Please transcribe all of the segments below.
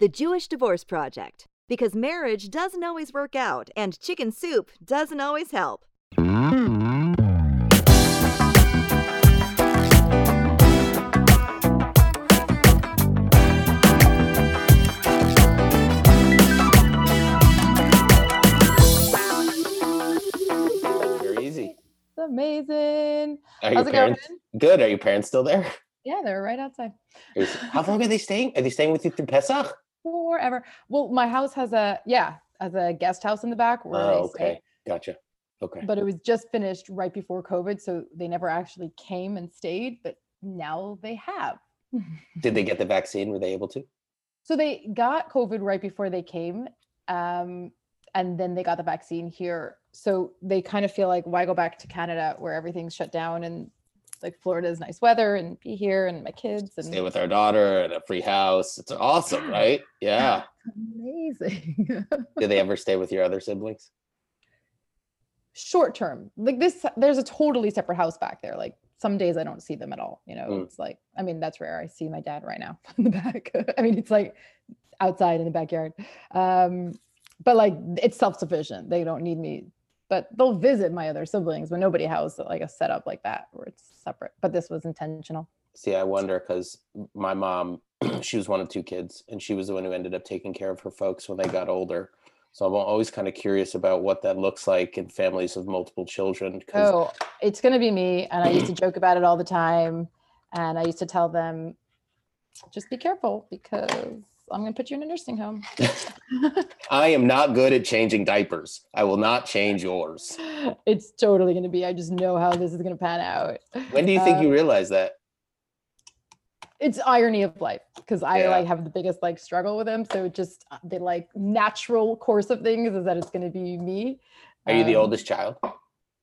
The Jewish Divorce Project. Because marriage doesn't always work out, and chicken soup doesn't always help. Very easy. It's amazing. Are your How's it parents going? good? Are your parents still there? Yeah, they're right outside. How long are they staying? Are they staying with you through Pesach? Forever. Well, my house has a yeah, has a guest house in the back where Oh, they stay. okay. Gotcha. Okay. But it was just finished right before COVID, so they never actually came and stayed. But now they have. Did they get the vaccine? Were they able to? So they got COVID right before they came, um, and then they got the vaccine here. So they kind of feel like, why go back to Canada where everything's shut down and like Florida's nice weather and be here and my kids and Stay with our daughter and a free house. It's awesome, Yeah. right? Yeah. amazing. Did they ever stay with your other siblings? Short term, like this, there's a totally separate house back there. Like some days I don't see them at all. You know, Mm. it's like, I mean, that's rare. I see my dad right now in the back. I mean, it's like outside in the backyard. Um, but like it's self-sufficient. They don't need me. But they'll visit my other siblings, but nobody has like a setup like that where it's separate. But this was intentional. See, I wonder because my mom, she was one of two kids, and she was the one who ended up taking care of her folks when they got older. So I'm always kind of curious about what that looks like in families of multiple children. 'cause- Oh, it's gonna be me. And I used to joke about it all the time. And I used to tell them, just be careful because I'm gonna put you in a nursing home. I am not good at changing diapers. I will not change yours. it's totally gonna be. I just know how this is gonna pan out. When do you think Uh, you realize that? It's irony of life because I Yeah. like have the biggest like struggle with him. So it just uh, the like natural course of things is that it's gonna be me. Are you the Um, oldest child?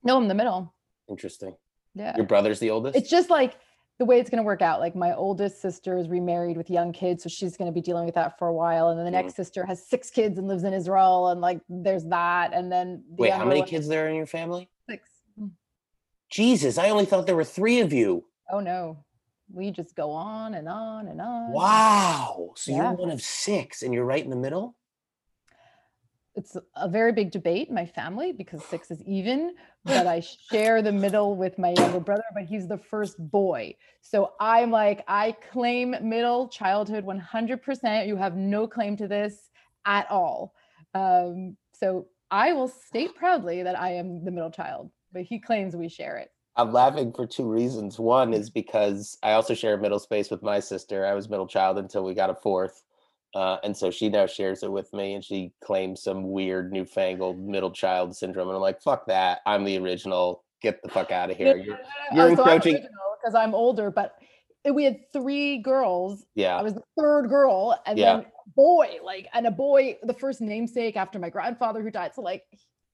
No, I'm the middle. Interesting. Yeah. Your brother's the oldest? it's just like the way it's going to work out like my oldest sister is remarried with young kids so she's going to be dealing with that for a while and then the Mm. next sister has six kids and lives in israel and like there's that and then the Wait, how many one- kids there are in your family? six Mm. Jesus, I only thought there were three of you. oh no we just go on and on and on Wow. So Yeah. you're one of six and you're right in the middle? It's a very big debate in my family because six is even but i share the middle with my younger brother but he's the first boy so i'm like i claim middle childhood 100% you have no claim to this at all um, so i will state proudly that i am the middle child but he claims we share it I'm laughing for two reasons. One is because I also share a middle space with my sister. I was middle child until we got a fourth. Uh, and so she now shares it with me and she claims some weird newfangled middle child syndrome. And I'm like, fuck that. I'm the original. Get the fuck out of here. You're, you're encroaching- because i'm older but we had three girls Yeah. I was the third girl, and Yeah. then boy, like, and a boy, the first namesake after my grandfather who died. So like,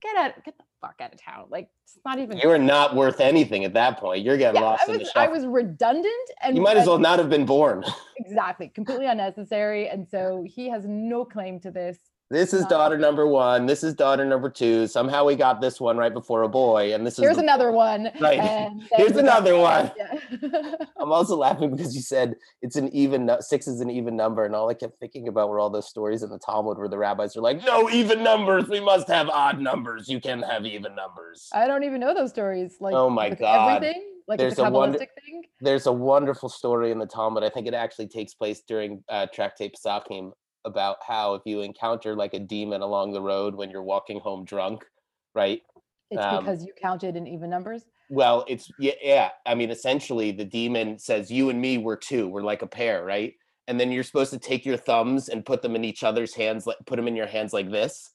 get out, get the fuck out of town. Like, it's not even. You are not worth anything at that point. You're getting Yeah, lost I in the was, I was redundant, and You might as well not have been born. exactly completely unnecessary. And so he has no claim to this. This is daughter number one. This is daughter number two. Somehow we got this one right before a boy, and this is. Here's the- another one. Right. and Here's another one. Yeah. I'm also laughing because you said it's an even six is an even number, and all I kept thinking about were all those stories in the Talmud where the rabbis are like, "No even numbers. We must have odd numbers. You can have even numbers." I don't even know those stories. Like, Oh my God. everything. Like There's a a wonder- thing. There's a wonderful story in the Talmud. I think it actually takes place during uh, Tractate Pesachim about how if you encounter like a demon along the road when you're walking home drunk, right? It's Um, because you counted in even numbers. Well, it's yeah, yeah. I mean, essentially, the demon says you and me were two. We're like a pair, right? And then you're supposed to take your thumbs and put them in each other's hands, like put them in your hands like this.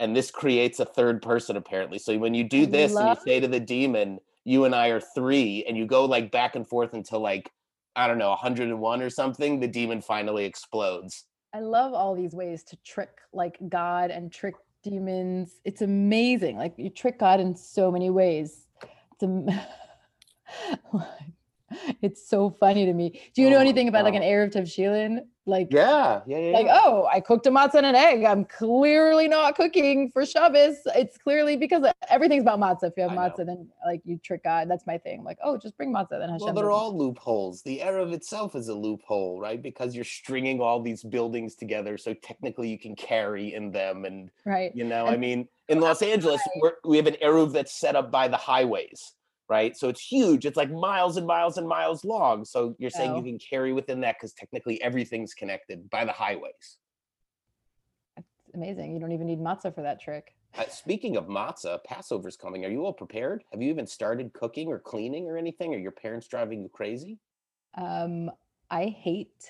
And this creates a third person, apparently. So when you do this and you say to the demon, "You and I are three, and you go like back and forth until like I don't know, 101 or something, the demon finally explodes. I love all these ways to trick like God and trick demons. It's amazing. Like you trick God in so many ways. It's am- it's so funny to me. Do you Oh know anything about like an. Erev Tavshilin? Like Yeah, yeah, yeah. like yeah. oh i cooked a matzah and an egg i'm clearly not cooking for shabbos it's clearly because everything's about matzah if you have I know. matzah then like you trick god that's my thing like oh just bring matzah then Hashem Well, they're doesn't- all loopholes. The Erev itself is a loophole, right? Because you're stringing all these buildings together, so technically you can carry in them. And right you know, I mean, in Los Angeles, we're, we have an Eruv that's set up by the highways, right? So it's huge. It's like miles and miles and miles long. So you're saying Oh. you can carry within that because technically everything's connected by the highways. It's amazing you don't even need matzah for that trick Uh, speaking of matzah, Passover's coming. Are you all prepared? Have you even started cooking or cleaning or anything? Are your parents driving you crazy? um i hate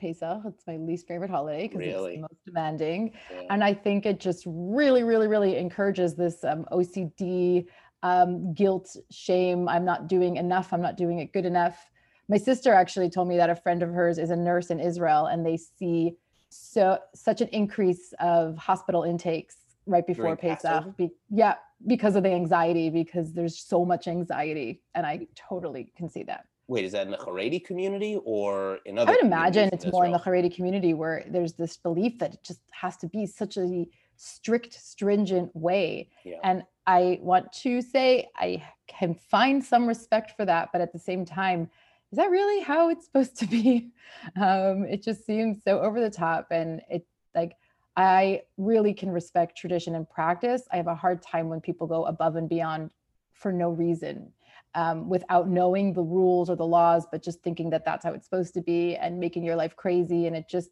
pesach it's my least favorite holiday because it's Really? the most demanding Yeah. and i think it just really really really encourages this um, ocd um, guilt shame i'm not doing enough i'm not doing it good enough my sister actually told me that a friend of hers is a nurse in israel and they see so such an increase of hospital intakes right before During pesach? Be- yeah because of the anxiety because there's so much anxiety and i totally can see that Wait, is that in the Haredi community or in other? I would imagine it's more in the? Haredi community where there's this belief that it just has to be such a strict, stringent way. Yeah. And I want to say I can find some respect for that, but at the same time, is that really how it's supposed to be? Um, it just seems so over the top. And it like I really can respect tradition and practice. I have a hard time when people go above and beyond for no reason um, without knowing the rules or the laws, but just thinking that that's how it's supposed to be and making your life crazy. And it just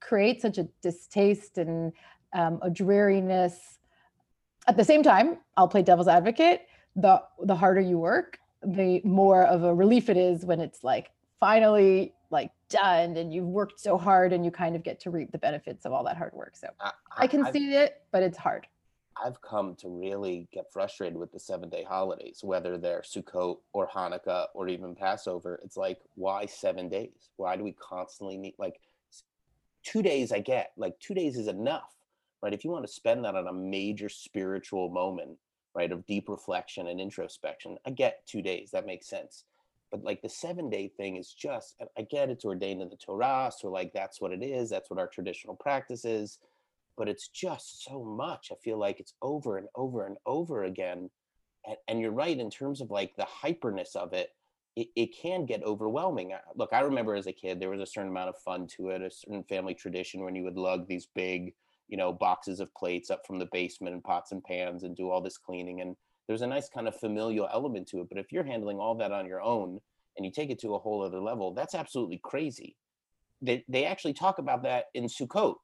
creates such a distaste and um, a dreariness. At the same time, I'll play devil's advocate. The the harder you work, the more of a relief it is when it's like finally like done and you've worked so hard and you kind of get to reap the benefits of all that hard work. So I, I can I've- see it, but it's hard. I've come to really get frustrated with the seven day holidays, whether they're Sukkot or Hanukkah or even Passover. It's like, why seven days? Why do we constantly need like two days? I get like two days is enough, right? If you want to spend that on a major spiritual moment, right, of deep reflection and introspection, I get two days. That makes sense. But like the seven day thing is just, I- get it's ordained in the Torah. So, like, that's what it is. That's what our traditional practice is but it's just so much. I feel like it's over and over and over again. And, and you're right in terms of like the hyperness of it. It, it can get overwhelming. I- Look, I remember as a kid, there was a certain amount of fun to it, a certain family tradition when you would lug these big, you know, boxes of plates up from the basement and pots and pans and do all this cleaning. And there's a nice kind of familial element to it. But if you're handling all that on your own and you take it to a whole other level, that's absolutely crazy. They, they actually talk about that in Sukkot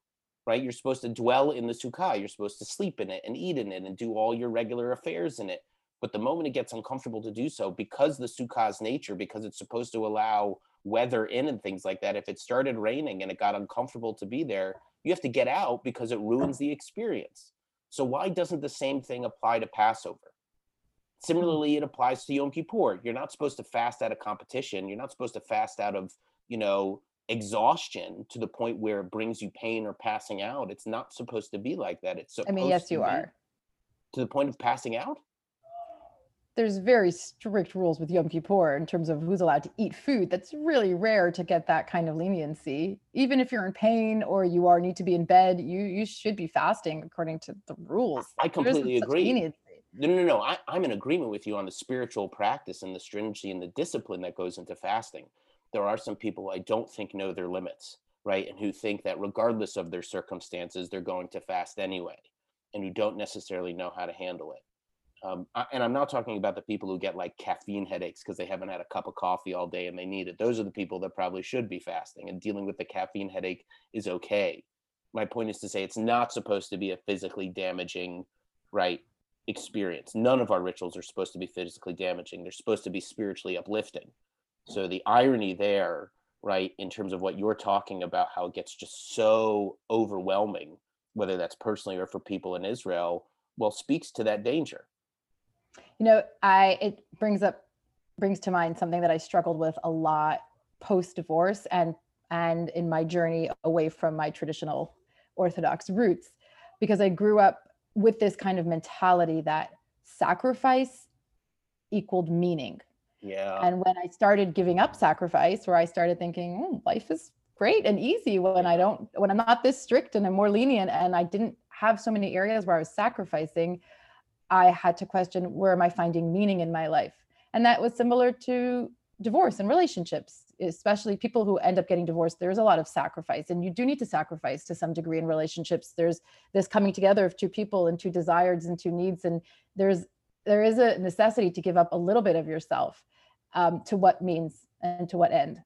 right? You're supposed to dwell in the sukkah. You're supposed to sleep in it and eat in it and do all your regular affairs in it. But the moment it gets uncomfortable to do so, because the sukkah's nature, because it's supposed to allow weather in and things like that, if it started raining and it got uncomfortable to be there, you have to get out because it ruins the experience. So why doesn't the same thing apply to Passover? Hmm. Similarly, it applies to Yom Kippur. You're not supposed to fast out of competition. You're not supposed to fast out of, you know, exhaustion to the point where it brings you pain or passing out. It's not supposed to be like that. It's I mean, yes, you are. To the point of passing out? There's very strict rules with Yom Kippur in terms of who's allowed to eat food. That's really rare to get that kind of leniency. Even if you're in pain or you are need to be in bed, you you should be fasting according to the rules. I completely agree. leniency. No, no, no. I, I'm in agreement with you on the spiritual practice and the stringency and the discipline that goes into fasting. There are some people I don't think know their limits, right? And who think that regardless of their circumstances, they're going to fast anyway, and who don't necessarily know how to handle it. Um, and I'm not talking about the people who get like caffeine headaches because they haven't had a cup of coffee all day and they need it. Those are the people that probably should be fasting, and dealing with the caffeine headache is okay. My point is to say it's not supposed to be a physically damaging, right? experience. None of our rituals are supposed to be physically damaging. They're supposed to be spiritually uplifting. So the irony there, right, in terms of what you're talking about, how it gets just so overwhelming, whether that's personally or for people in Israel, well, speaks to that danger. You know, I it brings up brings to mind something that I struggled with a lot post divorce and and in my journey away from my traditional orthodox roots because I grew up with this kind of mentality that sacrifice equaled meaning. Yeah. And when I started giving up sacrifice, where I started thinking, "Hmm, life is great and easy when I don't, when I'm not this strict and I'm more lenient and I didn't have so many areas where I was sacrificing. I had to question where am I finding meaning in my life? And that was similar to divorce and relationships, especially people who end up getting divorced. There's a lot of sacrifice, and you do need to sacrifice to some degree in relationships. There's this coming together of two people and two desires and two needs, and there's there is a necessity to give up a little bit of yourself um, to what means and to what end.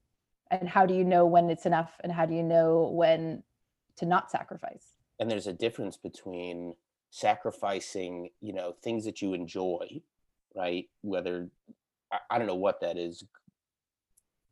And how do you know when it's enough, and how do you know when to not sacrifice? And there's a difference between sacrificing, you know, things that you enjoy, right? Whether I, I don't know what that is,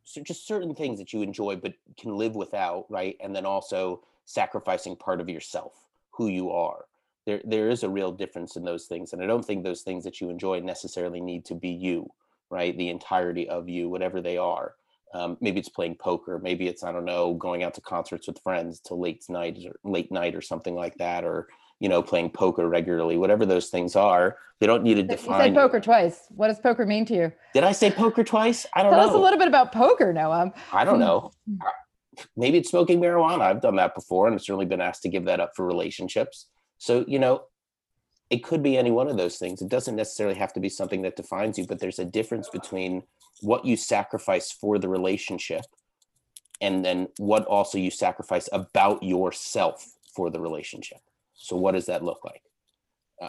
so just certain things that you enjoy but can live without right? And then also sacrificing part of yourself who you are. There there is a real difference in those things and i don't think those things that you enjoy necessarily need to be you right? The entirety of you whatever they are. Um, maybe it's playing poker maybe it's i don't know going out to concerts with friends till late night or late night or something like that or you know, playing poker regularly, whatever those things are. They don't need to define. You said poker twice. What does poker mean to you? Did I say poker twice? I don't Tell know. Tell us a little bit about poker, Noam. I don't know. Maybe it's smoking marijuana. I've done that before and I've certainly been asked to give that up for relationships. So, you know, it could be any one of those things. It doesn't necessarily have to be something that defines you, but there's a difference between what you sacrifice for the relationship and then what also you sacrifice about yourself for the relationship. So what does that look like?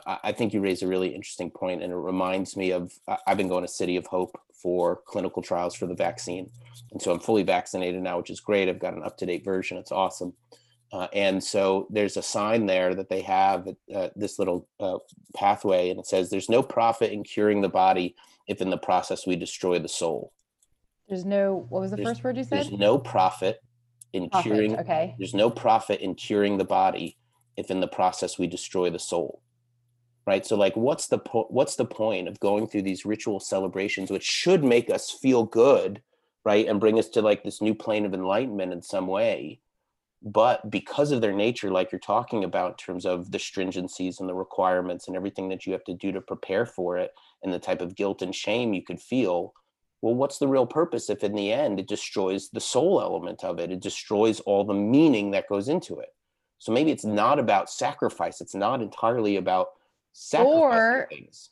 I think you raise a really interesting point, and it reminds me of I've been going to City of Hope for clinical trials for the vaccine, and so I'm fully vaccinated now, which is great. I've got an up to date version; it's awesome. Uh, and so there's a sign there that they have uh, this little uh, pathway, and it says, "There's no profit in curing the body if in the process we destroy the soul." There's no. What was the there's, first word you said? There's no profit in profit, curing. Okay. There's no profit in curing the body if in the process we destroy the soul right? So like what's the po- what's the point of going through these ritual celebrations which should make us feel good right? And bring us to like this new plane of enlightenment in some way. But because of their nature like you're talking about in terms of the stringencies and the requirements and everything that you have to do to prepare for it and the type of guilt and shame you could feel well what's the real purpose if in the end it destroys the soul element of it? It destroys all the meaning that goes into it so maybe it's not about sacrifice. It's not entirely about sacrificing or, things.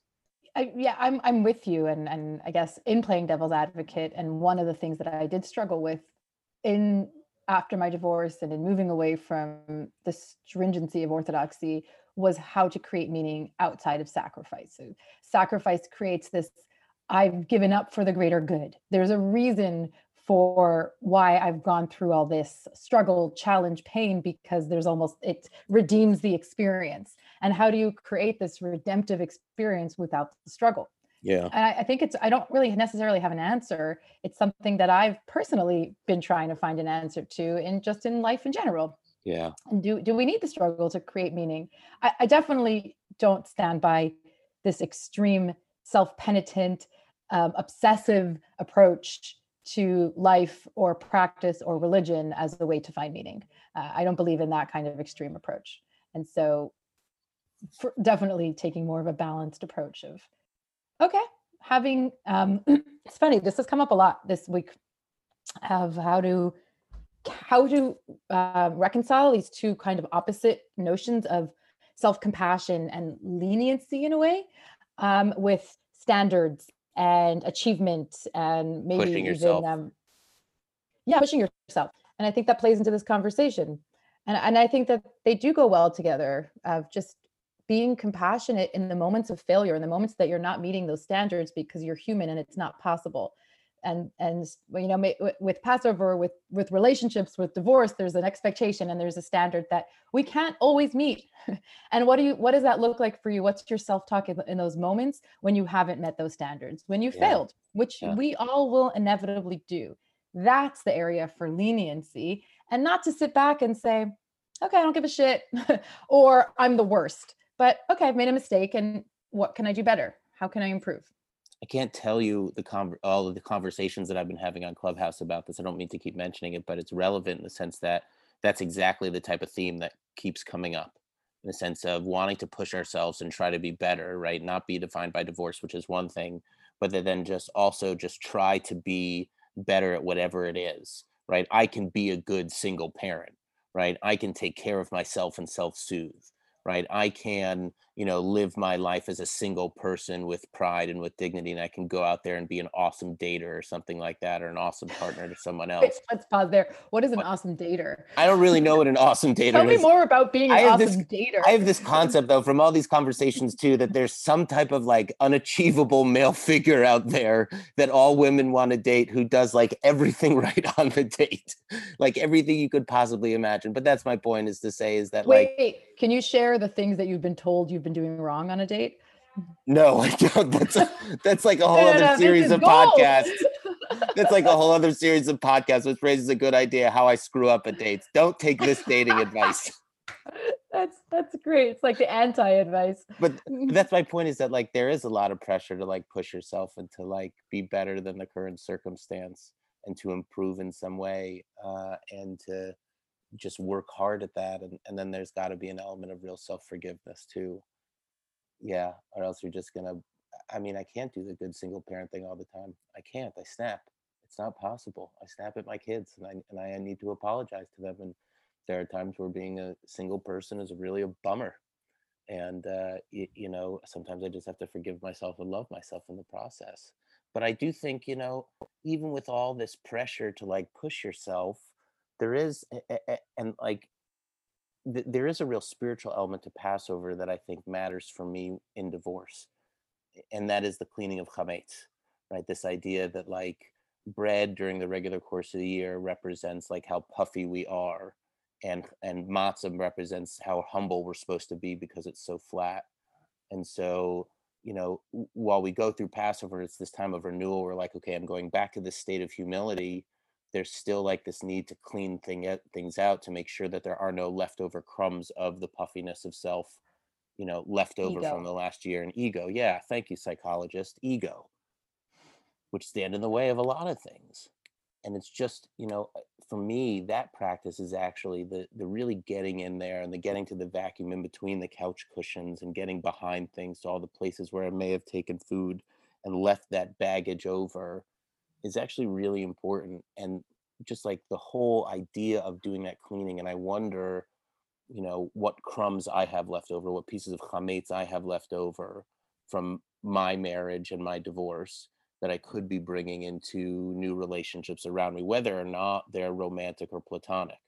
I, yeah, I'm I'm with you, and and I guess in playing devil's advocate, and one of the things that I did struggle with in after my divorce and in moving away from the stringency of orthodoxy was how to create meaning outside of sacrifice. So sacrifice creates this I've given up for the greater good. There's a reason for why I've gone through all this struggle, challenge, pain, because there's almost it redeems the experience. And how do you create this redemptive experience without the struggle? Yeah. And I, I, think it's, I don't really necessarily have an answer. It's something that I've personally been trying to find an answer to in just in life in general. Yeah. And do, do we need the struggle to create meaning? I, I definitely don't stand by this extreme self penitent, um, obsessive approach to life or practice or religion as a way to find meaning. Uh, I don't believe in that kind of extreme approach. And so, definitely taking more of a balanced approach of, okay, having, um, it's funny, this has come up a lot this week of how to how to uh, reconcile these two kind of opposite notions of self-compassion and leniency in a way um, with standards and achievement and maybe pushing even yourself. um, yeah pushing yourself. And i think that plays into this conversation. And, and i think that they do go well together of just being compassionate in the moments of failure in the moments that you're not meeting those standards because you're human and it's not possible and and you know with passover with with relationships with divorce there's an expectation and there's a standard that we can't always meet. And what do you what does that look like for you? What's your self-talk in, in those moments when you haven't met those standards? When you yeah. failed which yeah. we all will inevitably do. That's the area for leniency. And not to sit back and say okay i don't give a shit or i'm the worst. But okay i've made a mistake and what can i do better? How can i improve I can't tell you the con- all of the conversations that I've been having on Clubhouse about this. I don't mean to keep mentioning it, but it's relevant in the sense that that's exactly the type of theme that keeps coming up in the sense of wanting to push ourselves and try to be better, right? Not be defined by divorce, which is one thing, but then just also just try to be better at whatever it is, right? I can be a good single parent, right? I can take care of myself and self soothe, right? I can, you know, live my life as a single person with pride and with dignity, and I can go out there and be an awesome dater or something like that, or an awesome partner to someone else. let's pause there. What is an awesome dater? I don't really know what an awesome dater Tell me is. more about being an I have this- awesome dater. I have this concept though from all these conversations too that there's some type of like unachievable male figure out there that all women want to date who does like everything right on the date. Like everything you could possibly imagine. But that's my point is to say is that like Wait, can you share the things that you've been told you've been doing wrong on a date? no, I don't. That's a, that's like a whole No, no, other series of gold. podcasts. That's like a whole other series of podcasts, which raises a good idea how I screw up at dates. Don't take this dating advice. that's that's great. It's like the anti-advice. But that's my point is that like there is a lot of pressure to like push yourself and to like be better than the current circumstance and to improve in some way uh, and to just work hard at that and, and then there's got to be an element of real self-forgiveness too yeah or else you're just gonna i mean i can't do the good single parent thing all the time. I can't i snap. It's not possible. I snap at my kids and i and i need to apologize to them and there are times where being a single person is really a bummer and uh, y- you know sometimes i just have to forgive myself and love myself in the process. But i do think you know even with all this pressure to like push yourself there is and like th- there is a real spiritual element to passover that i think matters for me in divorce and that is the cleaning of chametz right? This idea that like bread during the regular course of the year represents like how puffy we are and and matzah represents how humble we're supposed to be because it's so flat. And so you know while we go through passover it's this time of renewal we're like okay i'm going back to this state of humility there's still like this need to clean thing out, things out to make sure that there are no leftover crumbs of the puffiness of self you know left over from the last year and ego. Yeah thank you psychologist. Ego. Which stand in the way of a lot of things. And it's just you know uh, for me that practice is actually the the really getting in there and the getting to the vacuum in between the couch cushions and getting behind things to all the places where i may have taken food and left that baggage over is actually really important and just like the whole idea of doing that cleaning and i wonder you know what crumbs i have left over what pieces of chametz i have left over from my marriage and my divorce that I could be bringing into new relationships around me, whether or not they're romantic or platonic.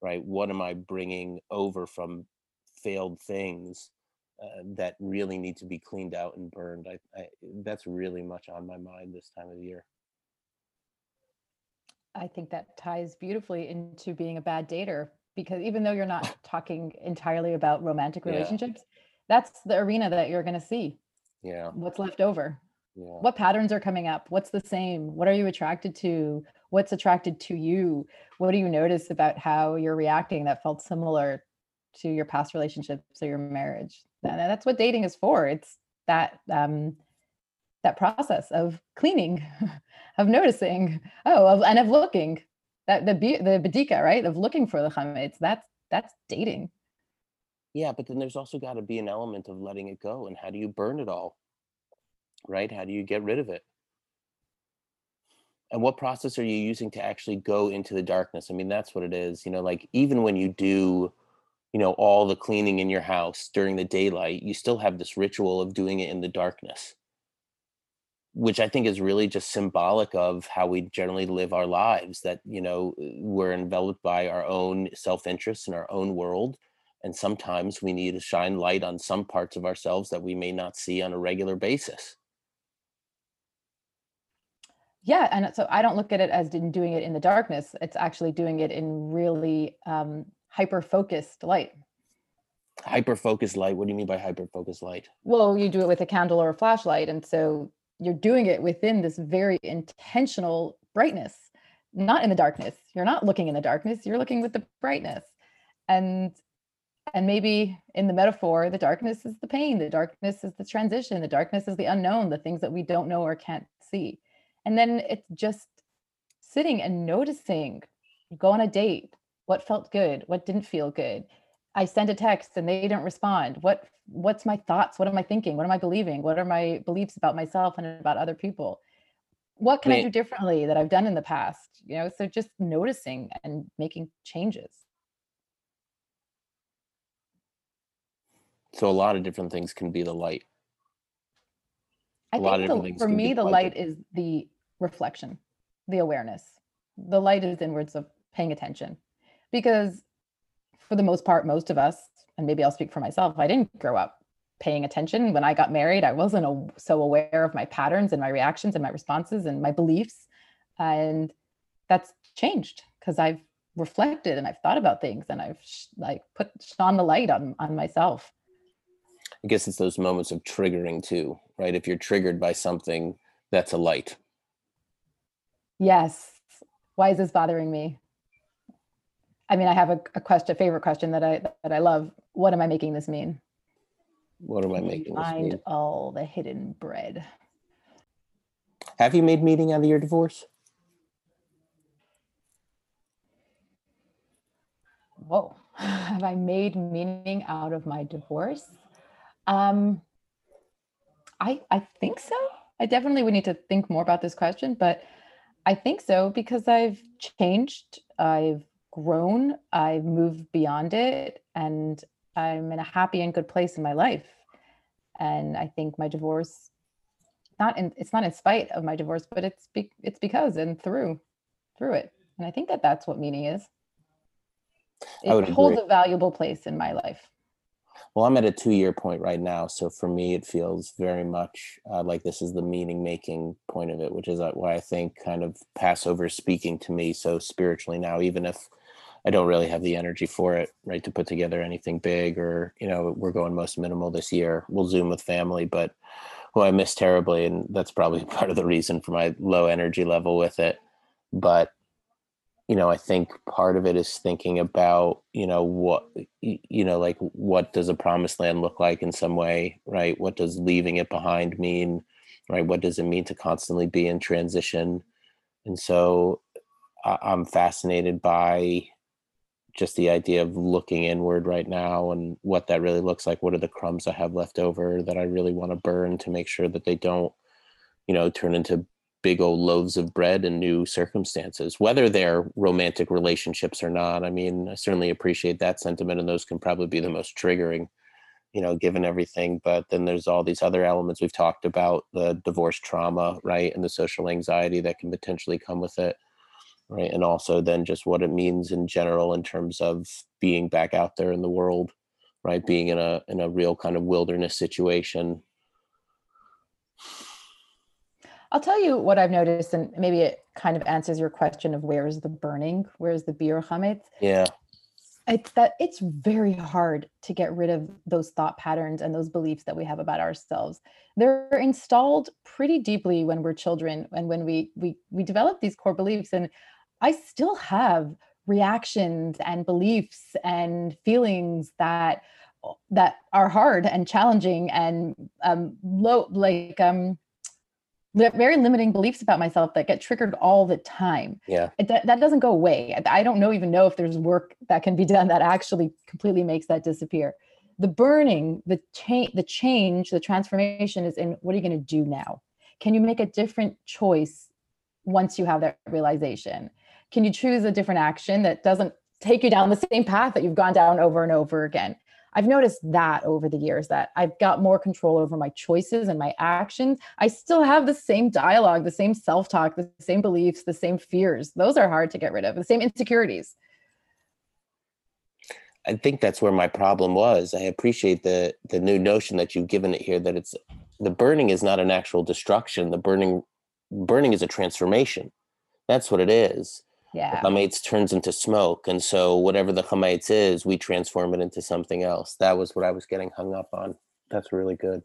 Right? What am I bringing over from failed things uh, that really need to be cleaned out and burned? I, I, that's really much on my mind this time of the year. I think that ties beautifully into being a bad dater because even though you're not talking entirely about romantic Yeah. relationships, that's the arena that you're going to see Yeah, what's left over. yeah, What patterns are coming up? What's the same? What are you attracted to? What's attracted to you? What do you notice about how you're reacting that felt similar to your past relationships or your marriage? That's what dating is for. It's that um, that process of cleaning, of noticing, oh, of, and of looking. That the the badika, right? Of looking for the chametz. That's that's dating. yeah. But then there's also got to be an element of letting it go. And how do you burn it all? Right? How do you get rid of it? and what process are you using to actually go into the darkness i mean that's what it is you know like even when you do you know all the cleaning in your house during the daylight you still have this ritual of doing it in the darkness which i think is really just symbolic of how we generally live our lives that you know we're enveloped by our own self-interest and our own world and sometimes we need to shine light on some parts of ourselves that we may not see on a regular basis Yeah, and so I don't look at it as in doing it in the darkness. It's actually doing it in really um, hyper focused light. hyper focused light what do you mean by hyper focused light Well, you do it with a candle or a flashlight, and so you're doing it within this very intentional brightness, not in the darkness. You're not looking in the darkness. You're looking with the brightness, and and maybe in the metaphor, the darkness is the pain. The darkness is the transition. The darkness is the unknown. The things that we don't know or can't see, and then it's just sitting and noticing. You go on a date. What felt good? What didn't feel good? I send a text and they don't respond. What what's my thoughts? What am I thinking? What am I believing? What are my beliefs about myself and about other people? what can I do differently that I've done in the past? You know, so just noticing and making changes. So a lot of different things can be the light. I A lot of think the, for me, the light. light is the reflection, the awareness. The light is inwards of paying attention. Because for the most part, most of us, and maybe I'll speak for myself, I didn't grow up paying attention. When I got married, I wasn't a, so aware of my patterns and my reactions and my responses and my beliefs. And that's changed because I've reflected and I've thought about things and I've sh- like put shone the light on on myself. I guess it's those moments of triggering too, right? If you're triggered by something, that's a light. Yes. Why is this bothering me? I mean, I have a, a question, a favorite question that I that I love. What am I making this mean? What am I making this mean? Find all the hidden bread. Have you made meaning out of your divorce? Whoa. Have I made meaning out of my divorce? Um, I I think so. I definitely would need to think more about this question, but I think so because I've changed, I've grown, I've moved beyond it, and I'm in a happy and good place in my life. And I think my divorce, not in, it's not in spite of my divorce, but it's be, it's because and through, through it. And I think that that's what meaning is. It holds agree. a valuable place in my life. Well, I'm at a two year point right now. So for me, it feels very much uh, like this is the meaning making point of it, which is uh, why I think kind of Passover is speaking to me so spiritually now, even if I don't really have the energy for it, right, to put together anything big or, you know, we're going most minimal this year. We'll Zoom with family, but who I miss terribly. And that's probably part of the reason for my low energy level with it. But you know, I think part of it is thinking about, you know, what, you know, like what does a promised land look like in some way, right? What does leaving it behind mean, right? What does it mean to constantly be in transition? And so I'm fascinated by just the idea of looking inward right now and what that really looks like. What are the crumbs I have left over that I really want to burn to make sure that they don't, you know, turn into big old loaves of bread in new circumstances, whether they're romantic relationships or not. I mean, I certainly appreciate that sentiment, and those can probably be the most triggering, you know, given everything. But then there's all these other elements we've talked about the divorce trauma, right? And the social anxiety that can potentially come with it, right? And also then just what it means in general in terms of being back out there in the world, right? Being in a in a real kind of wilderness situation. I'll tell you what I've noticed, and maybe it kind of answers your question of where is the burning, where is the biur. Yeah. It's that it's very hard to get rid of those thought patterns and those beliefs that we have about ourselves. They're installed pretty deeply when we're children and when we we we develop these core beliefs. And I still have reactions and beliefs and feelings that that are hard and challenging and um low like um very limiting beliefs about myself that get triggered all the time. Yeah. it, that, that doesn't go away. I- i don't know even know if there's work that can be done that actually completely makes that disappear. The burning the change the change the transformation is in what are you going to do now? Can you make a different choice once you have that realization can you choose a different action that doesn't take you down the same path that you've gone down over and over again I've noticed that over the years that I've got more control over my choices and my actions. I still have the same dialogue, the same self talk, the same beliefs, the same fears. Those are hard to get rid of, the same insecurities. I think that's where my problem was. I appreciate the the new notion that you've given it here that it's the burning is not an actual destruction. The burning burning is a transformation. That's what it is. Yeah. The chametz turns into smoke, and so whatever the chametz is, we transform it into something else. That was what I was getting hung up on. That's really good.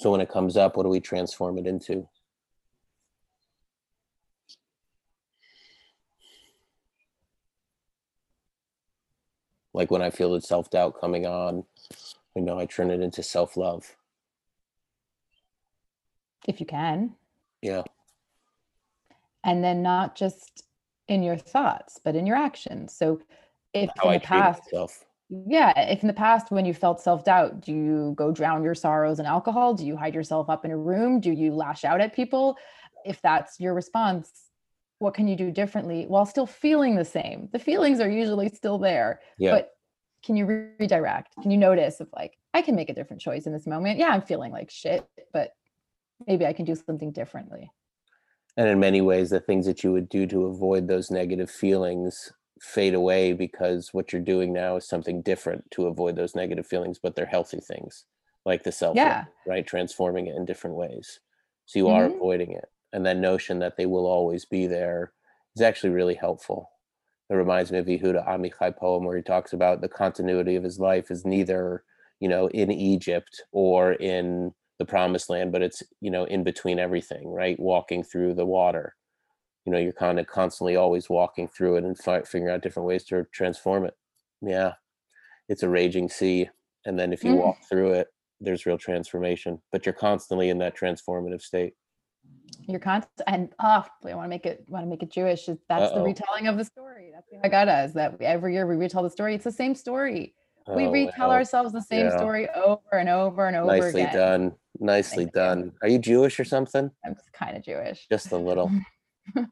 So when it comes up, what do we transform it into? Like when I feel the self doubt coming on, you know, I turn it into self love. If you can. Yeah. And then not just in your thoughts, but in your actions. So if How in the past, myself. yeah if in the past when you felt self-doubt do you go drown your sorrows in alcohol do you hide yourself up in a room do you lash out at people if that's your response what can you do differently while still feeling the same the feelings are usually still there Yeah. but can you re- redirect can you notice of like i can make a different choice in this moment yeah i'm feeling like shit but maybe i can do something differently. And in many ways the things that you would do to avoid those negative feelings fade away because what you're doing now is something different to avoid those negative feelings but they're healthy things like the self Yeah. right? Transforming it in different ways. So you are Mhm. avoiding it. And that notion that they will always be there is actually really helpful. It reminds me of Yehuda Amichai poem where he talks about the continuity of his life is neither you know in Egypt or in the promised land but it's you know in between everything right walking through the water you know you're kind of constantly always walking through it and fi- figuring out different ways to transform it yeah it's a raging sea and then if you Mm. walk through it there's real transformation but you're constantly in that transformative state you're constant and oh, I want to make it want to make it Jewish. That's the Uh-oh. retelling of the story. That's the Haggadah is that every year we retell the story. It's the same story. we Oh, retell well, ourselves the same yeah. story over and over and over nicely again. done nicely Thank you. done are you jewish or something I'm kind of Jewish. just a little that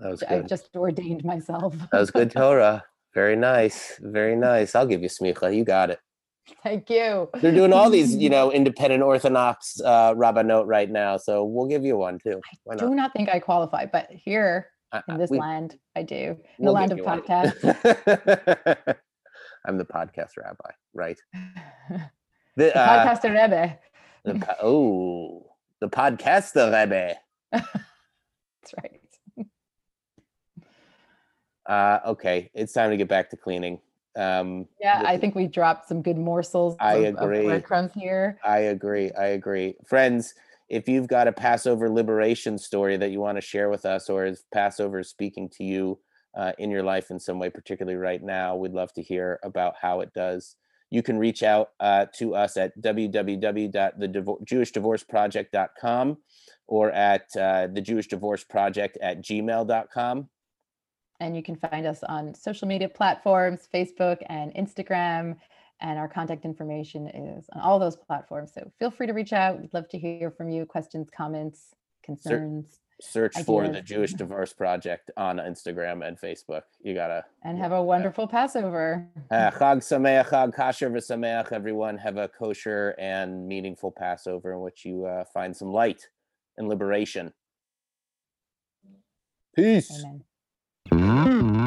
was good just ordained myself. that was good torah very nice very nice i'll give you smicha you got it Thank you. they're doing all these you know independent orthodox uh rabbanot right now so we'll give you one too why do not think I qualify, but here I- in this we- land, I do. In we'll the land of podcasts. i'm the podcast rabbi right the the, uh, podcaster Rebbe. The po- oh the podcast of Rebbe. That's right. Uh, okay, it's time to get back to cleaning. Um, Yeah, I think we dropped some good morsels I of, of agree. breadcrumbs here. I agree. I agree. Friends, if you've got a Passover liberation story that you want to share with us, or is Passover speaking to you uh, in your life in some way, particularly right now, we'd love to hear about how it does. You can reach out uh, to us at www.thejewishdivorceproject.com or at uh, the Jewish Divorce Project at gmail.com. And you can find us on social media platforms, Facebook and Instagram. And our contact information is on all those platforms. So feel free to reach out. We'd love to hear from you questions, comments, concerns, Search for the Jewish Divorce Project on Instagram and Facebook. You gotta and have a wonderful Passover. Uh, Chag Sameach, Chag Kasher v'Sameach, everyone. Have a kosher and meaningful Passover in which you uh, find some light and liberation. Peace. Amen.